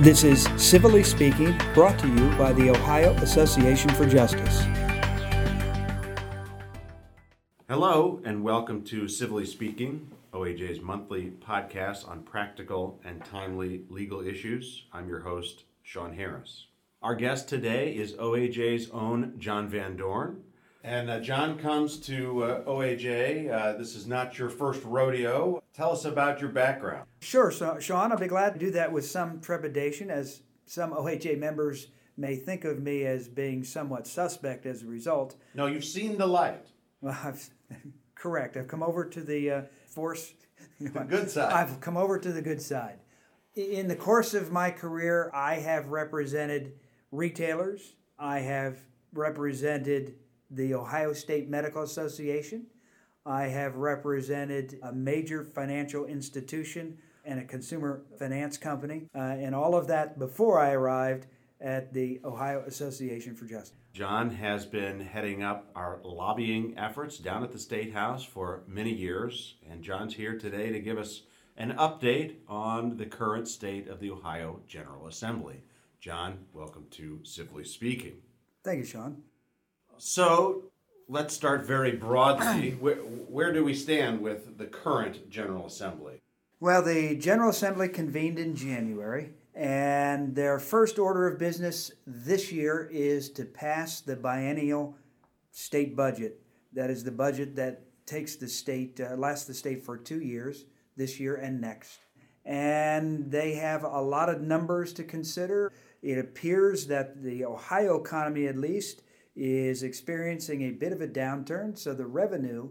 This is Civilly Speaking, brought to you by the Ohio Association for Justice. Hello, and welcome to Civilly Speaking, OAJ's monthly podcast on practical and timely legal issues. I'm your host, Sean Harris. Our guest today is OAJ's own John Van Doorn. And uh, John comes to uh, OAJ. Uh, this is not your first rodeo. Tell us about your background. Sure, so, Sean. I'll be glad to do that with some trepidation, as some OAJ members may think of me as being somewhat suspect as a result. No, you've seen the light. Well, I've, correct. I've come over to the uh, force. the good side. I've come over to the good side. In the course of my career, I have represented retailers. I have represented the Ohio State Medical Association. I have represented a major financial institution and a consumer finance company, uh, and all of that before I arrived at the Ohio Association for Justice. John has been heading up our lobbying efforts down at the State House for many years, and John's here today to give us an update on the current state of the Ohio General Assembly. John, welcome to Civilly Speaking. Thank you, Sean. So let's start very broadly. where, where do we stand with the current General Assembly? Well, the General Assembly convened in January, and their first order of business this year is to pass the biennial state budget. That is the budget that takes the state, uh, lasts the state for two years, this year and next. And they have a lot of numbers to consider. It appears that the Ohio economy, at least, is experiencing a bit of a downturn, so the revenue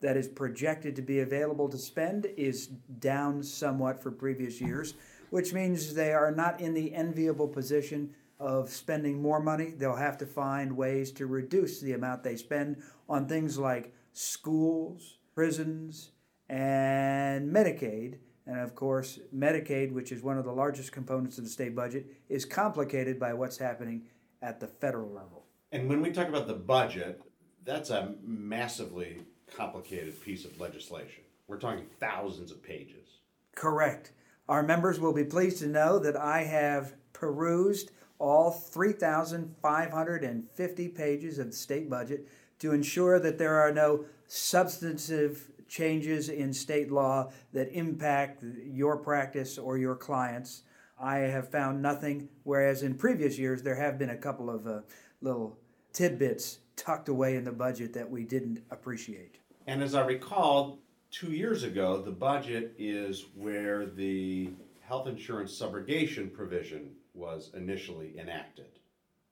that is projected to be available to spend is down somewhat for previous years, which means they are not in the enviable position of spending more money. They'll have to find ways to reduce the amount they spend on things like schools, prisons, and Medicaid. And of course, Medicaid, which is one of the largest components of the state budget, is complicated by what's happening at the federal level. And when we talk about the budget, that's a massively complicated piece of legislation. We're talking thousands of pages. Correct. Our members will be pleased to know that I have perused all 3,550 pages of the state budget to ensure that there are no substantive changes in state law that impact your practice or your clients. I have found nothing, whereas in previous years there have been a couple of uh, little tidbits tucked away in the budget that we didn't appreciate. And as I recall, two years ago, the budget is where the health insurance subrogation provision was initially enacted.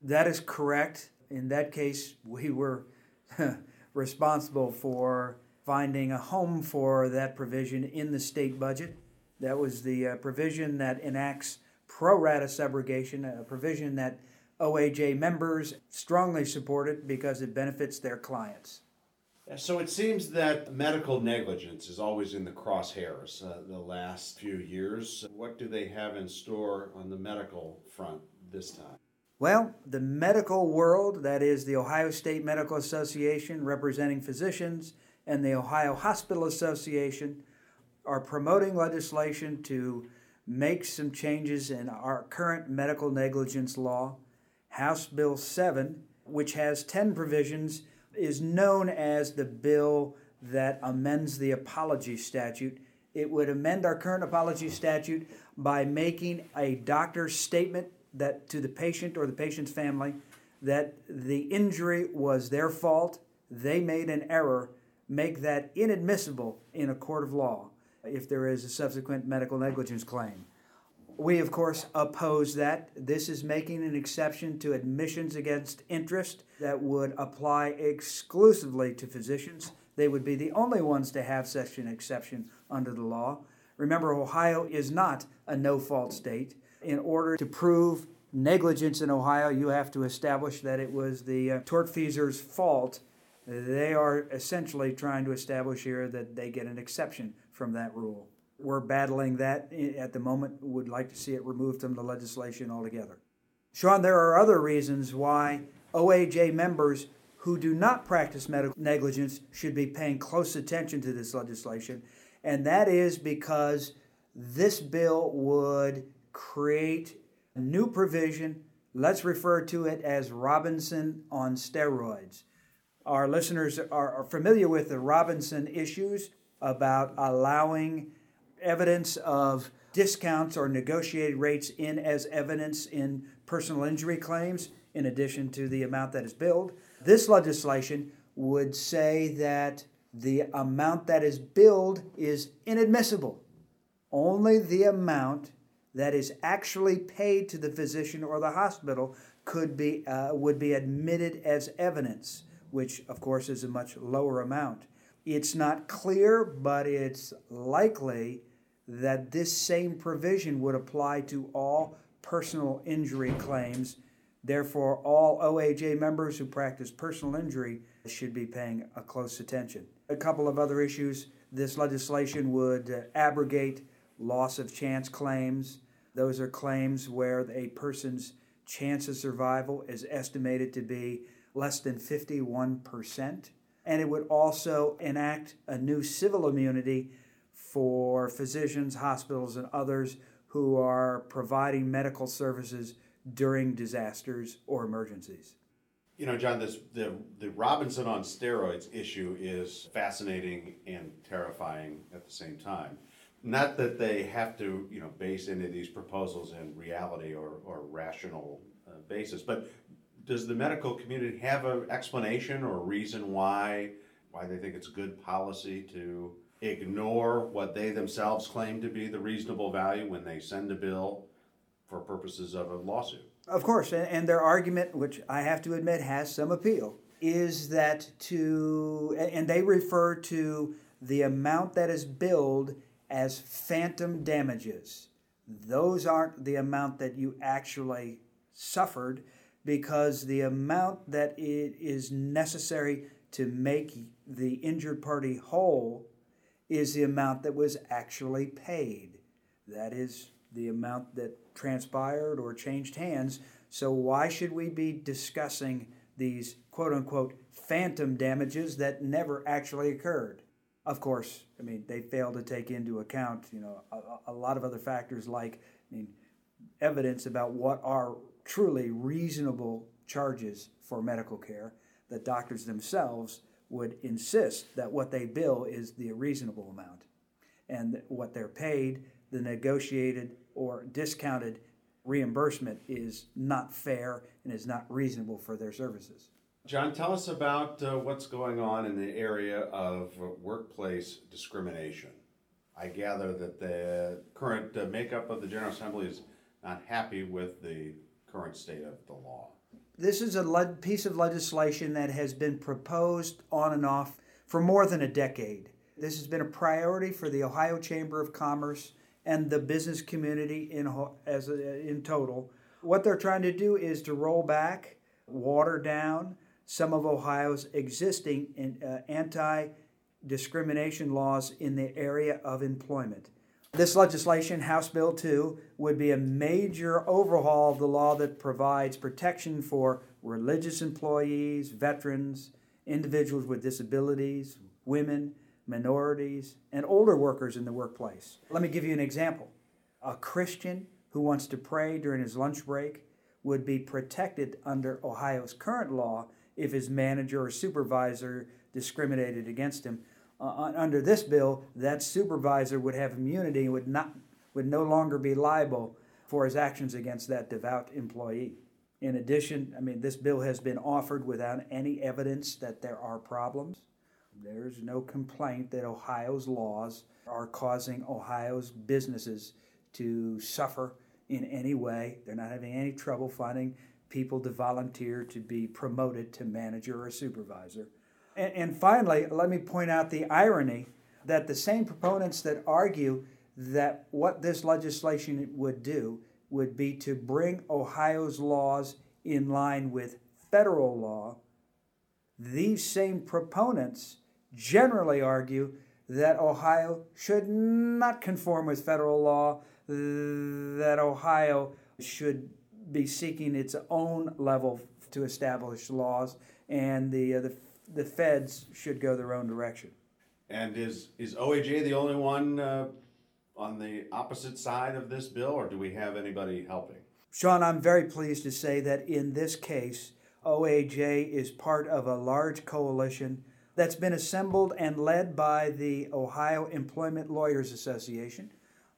That is correct. In that case, we were responsible for finding a home for that provision in the state budget. That was the uh, provision that enacts pro rata subrogation, a provision that OAJ members strongly support it because it benefits their clients. So it seems that medical negligence is always in the crosshairs uh, the last few years. What do they have in store on the medical front this time? Well, the medical world, that is the Ohio State Medical Association representing physicians and the Ohio Hospital Association, are promoting legislation to make some changes in our current medical negligence law. House Bill 7, which has 10 provisions, is known as the bill that amends the apology statute. It would amend our current apology statute by making a doctor's statement that to the patient or the patient's family that the injury was their fault, they made an error, make that inadmissible in a court of law if there is a subsequent medical negligence claim. We, of course, oppose that. This is making an exception to admissions against interest that would apply exclusively to physicians. They would be the only ones to have such an exception under the law. Remember, Ohio is not a no fault state. In order to prove negligence in Ohio, you have to establish that it was the uh, tortfeasor's fault. They are essentially trying to establish here that they get an exception from that rule. We're battling that at the moment, would like to see it removed from the legislation altogether. Sean, there are other reasons why OAJ members who do not practice medical negligence should be paying close attention to this legislation, and that is because this bill would create a new provision. Let's refer to it as Robinson on steroids. Our listeners are, are familiar with the Robinson issues about allowing evidence of discounts or negotiated rates in as evidence in personal injury claims, in addition to the amount that is billed. This legislation would say that the amount that is billed is inadmissible. Only the amount that is actually paid to the physician or the hospital could be uh, would be admitted as evidence, which of course is a much lower amount. It's not clear, but it's likely that this same provision would apply to all personal injury claims. Therefore, all OAJ members who practice personal injury should be paying a close attention. A couple of other issues this legislation would uh, abrogate loss of chance claims. Those are claims where a person's chance of survival is estimated to be less than 51%. And it would also enact a new civil immunity for physicians, hospitals, and others who are providing medical services during disasters or emergencies. You know, John, this the the Robinson on steroids issue is fascinating and terrifying at the same time. Not that they have to, you know, base any of these proposals in reality or, or rational uh, basis, but does the medical community have an explanation or a reason why why they think it's good policy to ignore what they themselves claim to be the reasonable value when they send a bill for purposes of a lawsuit. Of course, and their argument, which I have to admit has some appeal, is that to, and they refer to the amount that is billed as phantom damages. Those aren't the amount that you actually suffered because the amount that it is necessary to make the injured party whole is the amount that was actually paid. That is the amount that transpired or changed hands. So, why should we be discussing these quote unquote phantom damages that never actually occurred? Of course, I mean, they fail to take into account, you know, a, a lot of other factors like, I mean, evidence about what are truly reasonable charges for medical care that doctors themselves would insist that what they bill is the reasonable amount and what they're paid, the negotiated or discounted reimbursement is not fair and is not reasonable for their services. John, tell us about uh, what's going on in the area of workplace discrimination. I gather that the current uh, makeup of the General Assembly is not happy with the current state of the law. This is a le- piece of legislation that has been proposed on and off for more than a decade. This has been a priority for the Ohio Chamber of Commerce and the business community in, as a, in total. What they're trying to do is to roll back, water down some of Ohio's existing in, uh, anti discrimination laws in the area of employment. This legislation, House Bill 2, would be a major overhaul of the law that provides protection for religious employees, veterans, individuals with disabilities, women, minorities, and older workers in the workplace. Let me give you an example. A Christian who wants to pray during his lunch break would be protected under Ohio's current law if his manager or supervisor discriminated against him uh, under this bill, that supervisor would have immunity and would not would no longer be liable for his actions against that devout employee. In addition, I mean, this bill has been offered without any evidence that there are problems. There's no complaint that Ohio's laws are causing Ohio's businesses to suffer in any way. They're not having any trouble finding people to volunteer to be promoted to manager or supervisor. And, and finally, let me point out the irony that the same proponents that argue that what this legislation would do would be to bring Ohio's laws in line with federal law, these same proponents generally argue that Ohio should not conform with federal law, that Ohio should be seeking its own level to establish laws, and the, uh, the the feds should go their own direction. And is is OAJ the only one uh, on the opposite side of this bill, or do we have anybody helping? Sean, I'm very pleased to say that in this case, OAJ is part of a large coalition that's been assembled and led by the Ohio Employment Lawyers Association.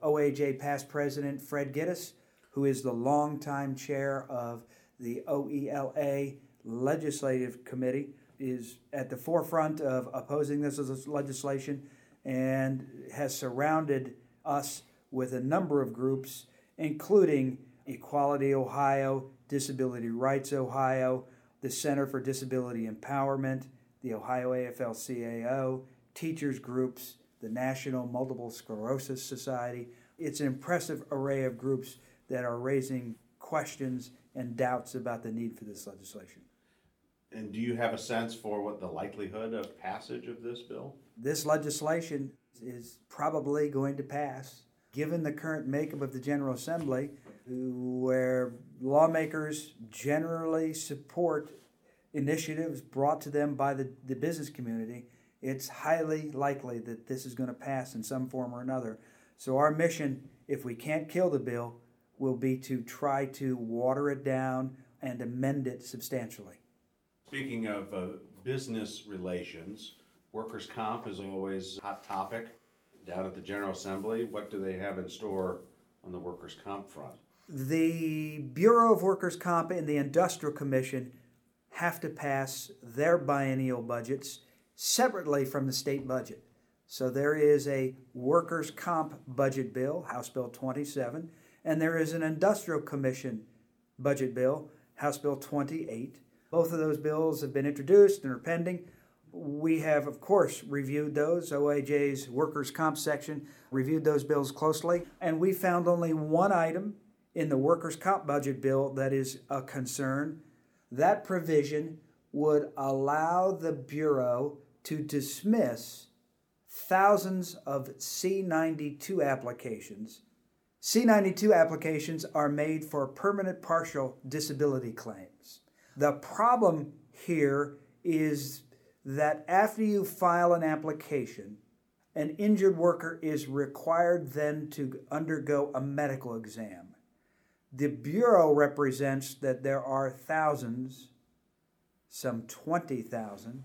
OAJ past president Fred Gittes, who is the longtime chair of the OELA Legislative Committee, is at the forefront of opposing this legislation and has surrounded us with a number of groups, including Equality Ohio, Disability Rights Ohio, the Center for Disability Empowerment, the Ohio AFL CIO, teachers groups, the National Multiple Sclerosis Society. It's an impressive array of groups that are raising questions and doubts about the need for this legislation. And do you have a sense for what the likelihood of passage of this bill? This legislation is probably going to pass. Given the current makeup of the General Assembly, where lawmakers generally support initiatives brought to them by the, the business community, it's highly likely that this is going to pass in some form or another. So, our mission, if we can't kill the bill, will be to try to water it down and amend it substantially. Speaking of uh, business relations, workers' comp is always a hot topic down at the General Assembly. What do they have in store on the workers' comp front? The Bureau of Workers' Comp and the Industrial Commission have to pass their biennial budgets separately from the state budget. So there is a workers' comp budget bill, House Bill 27, and there is an Industrial Commission budget bill, House Bill 28. Both of those bills have been introduced and are pending. We have, of course, reviewed those. OAJ's workers' comp section reviewed those bills closely, and we found only one item in the workers' comp budget bill that is a concern. That provision would allow the Bureau to dismiss thousands of C92 applications. C92 applications are made for permanent partial disability claims. The problem here is that after you file an application, an injured worker is required then to undergo a medical exam. The Bureau represents that there are thousands, some 20,000,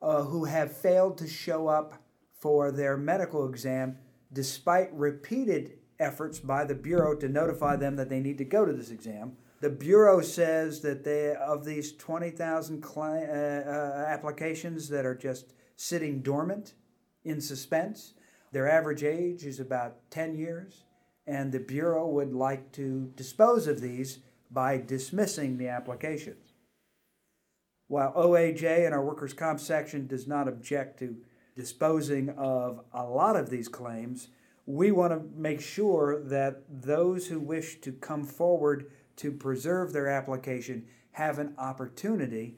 uh, who have failed to show up for their medical exam despite repeated efforts by the Bureau to notify them that they need to go to this exam. The Bureau says that they, of these 20,000 uh, uh, applications that are just sitting dormant in suspense, their average age is about 10 years and the Bureau would like to dispose of these by dismissing the applications. While OAJ and our workers' comp section does not object to disposing of a lot of these claims, we want to make sure that those who wish to come forward to preserve their application have an opportunity,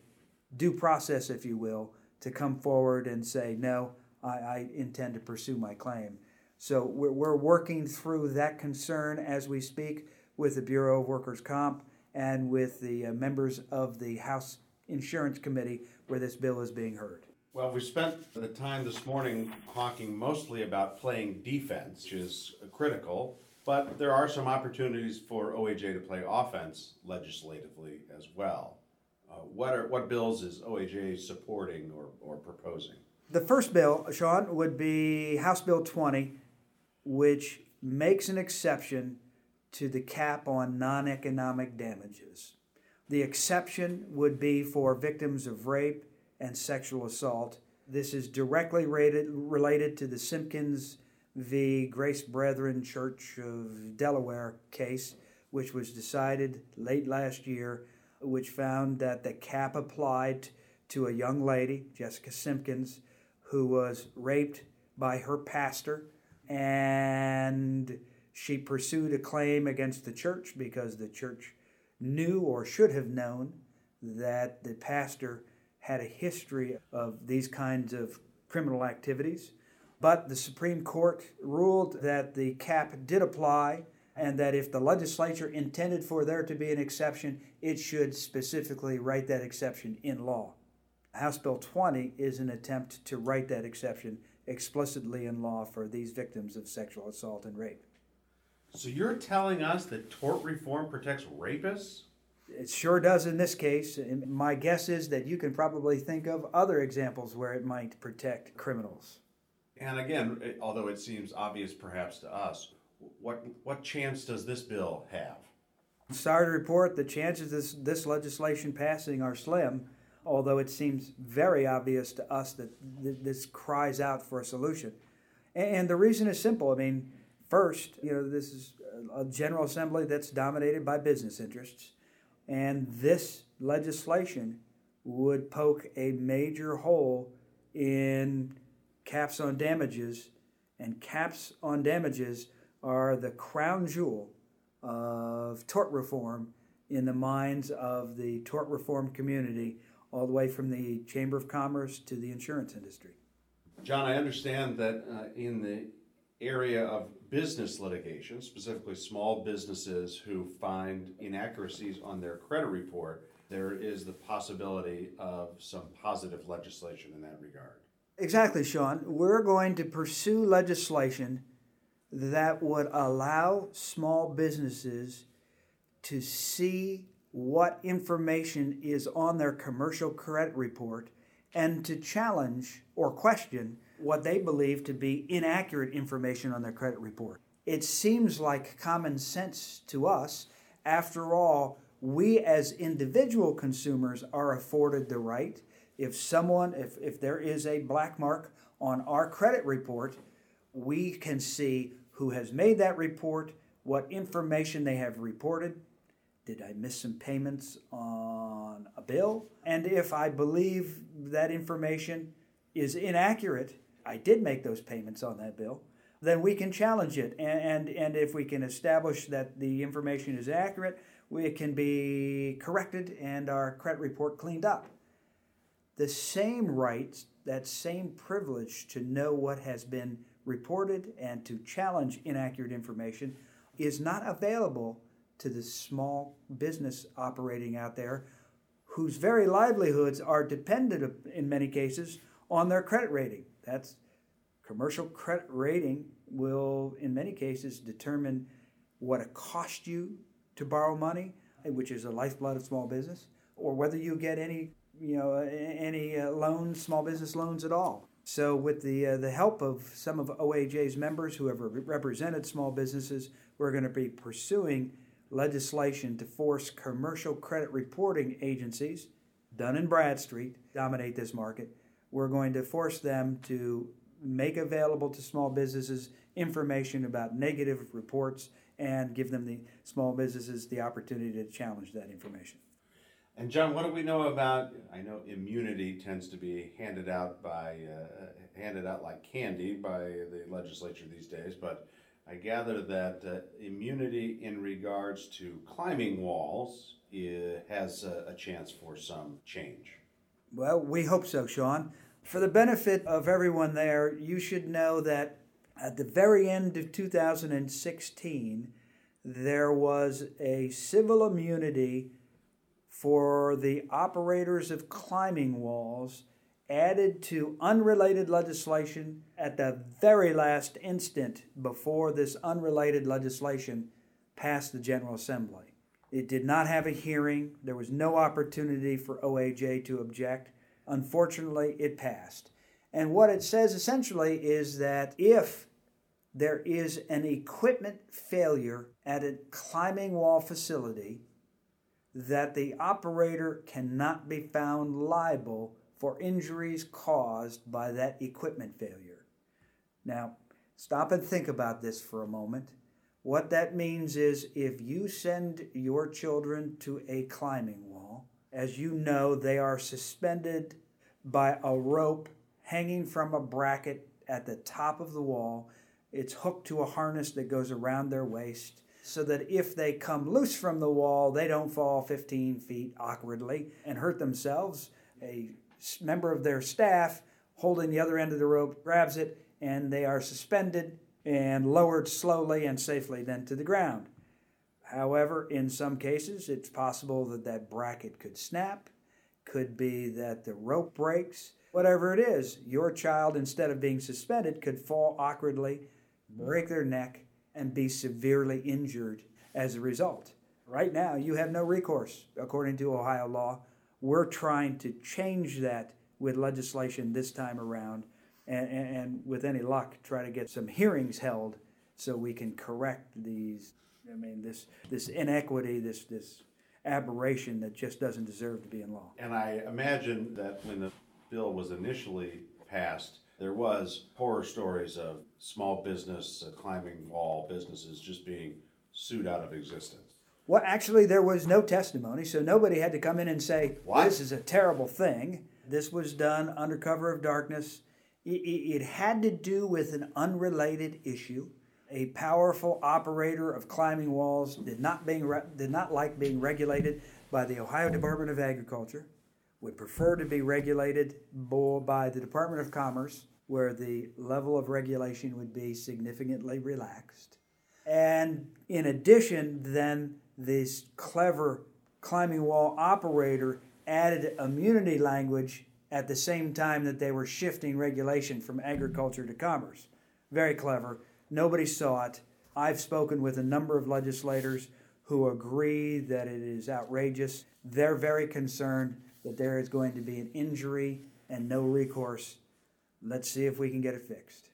due process, if you will, to come forward and say, no, I, I intend to pursue my claim. So we're, we're working through that concern as we speak with the Bureau of Workers' Comp and with the uh, members of the House Insurance Committee where this bill is being heard. Well, we spent the time this morning talking mostly about playing defense, which is critical, but there are some opportunities for OAJ to play offense legislatively as well. Uh, what are what bills is OAJ supporting or, or proposing? The first bill, Sean, would be House Bill 20, which makes an exception to the cap on non economic damages. The exception would be for victims of rape and sexual assault. This is directly rated, related to the Simpkins v. Grace Brethren Church of Delaware case, which was decided late last year, which found that the cap applied to a young lady, Jessica Simpkins, who was raped by her pastor and she pursued a claim against the church because the church knew or should have known that the pastor had a history of these kinds of criminal activities. But the Supreme Court ruled that the cap did apply and that if the legislature intended for there to be an exception, it should specifically write that exception in law. House Bill 20 is an attempt to write that exception explicitly in law for these victims of sexual assault and rape. So you're telling us that tort reform protects rapists? It sure does in this case. And my guess is that you can probably think of other examples where it might protect criminals. And again, eh, although it seems obvious perhaps to us, what, what chance does this bill have? Sorry to report, the chances of this, this legislation passing are slim, although it seems very obvious to us that th- this cries out for a solution. And, and the reason is simple. I mean, first, you know, this is a General Assembly that's dominated by business interests, and this legislation would poke a major hole in caps on damages, and caps on damages are the crown jewel of tort reform in the minds of the tort reform community, all the way from the Chamber of Commerce to the insurance industry. John, I understand that uh, in the area of business litigation, specifically small businesses who find inaccuracies on their credit report, there is the possibility of some positive legislation in that regard. Exactly, Sean. We're going to pursue legislation that would allow small businesses to see what information is on their commercial credit report and to challenge or question what they believe to be inaccurate information on their credit report. It seems like common sense to us. After all, we as individual consumers are afforded the right. If someone, if, if there is a black mark on our credit report, we can see who has made that report, what information they have reported. Did I miss some payments on a bill? And if I believe that information is inaccurate, I did make those payments on that bill, then we can challenge it. And, and, and if we can establish that the information is accurate, it can be corrected and our credit report cleaned up. The same rights, that same privilege to know what has been reported and to challenge inaccurate information is not available to the small business operating out there whose very livelihoods are dependent in many cases on their credit rating. That's commercial credit rating will in many cases determine what it costs you to borrow money, which is the lifeblood of small business, or whether you get any you know any uh, loans, small business loans at all. So, with the uh, the help of some of OAJ's members who have re- represented small businesses, we're going to be pursuing legislation to force commercial credit reporting agencies, Dun and Bradstreet, dominate this market. We're going to force them to make available to small businesses information about negative reports and give them the small businesses the opportunity to challenge that information. And John, what do we know about? I know immunity tends to be handed out by uh, handed out like candy by the legislature these days, but I gather that uh, immunity in regards to climbing walls has a, a chance for some change. Well, we hope so, Sean. For the benefit of everyone there, you should know that at the very end of 2016, there was a civil immunity for the operators of climbing walls added to unrelated legislation at the very last instant before this unrelated legislation passed the General Assembly. It did not have a hearing, there was no opportunity for OAJ to object. Unfortunately, it passed. And what it says essentially is that if there is an equipment failure at a climbing wall facility, that the operator cannot be found liable for injuries caused by that equipment failure. Now, stop and think about this for a moment. What that means is if you send your children to a climbing wall, as you know, they are suspended by a rope hanging from a bracket at the top of the wall. It's hooked to a harness that goes around their waist so that if they come loose from the wall, they don't fall 15 feet awkwardly and hurt themselves. A member of their staff holding the other end of the rope grabs it, and they are suspended and lowered slowly and safely then to the ground. However, in some cases, it's possible that that bracket could snap, could be that the rope breaks, whatever it is, your child, instead of being suspended, could fall awkwardly, break their neck, and be severely injured as a result. Right now, you have no recourse, according to Ohio law. We're trying to change that with legislation this time around, and, and, and with any luck, try to get some hearings held so we can correct these. I mean, this this inequity, this this aberration that just doesn't deserve to be in law. And I imagine that when the bill was initially passed, there was horror stories of small business, uh, climbing wall businesses just being sued out of existence. Well, actually, there was no testimony, so nobody had to come in and say, What? This is a terrible thing. This was done under cover of darkness. It, it, it had to do with an unrelated issue. A powerful operator of climbing walls did not, being did not like being regulated by the Ohio Department of Agriculture, would prefer to be regulated by the Department of Commerce, where the level of regulation would be significantly relaxed. And in addition, then this clever climbing wall operator added immunity language at the same time that they were shifting regulation from agriculture to commerce. Very clever. Nobody saw it. I've spoken with a number of legislators who agree that it is outrageous. They're very concerned that there is going to be an injury and no recourse. Let's see if we can get it fixed.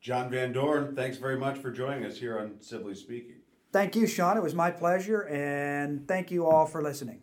John Van Doorn, thanks very much for joining us here on Civilly Speaking. Thank you, Sean. It was my pleasure, and thank you all for listening.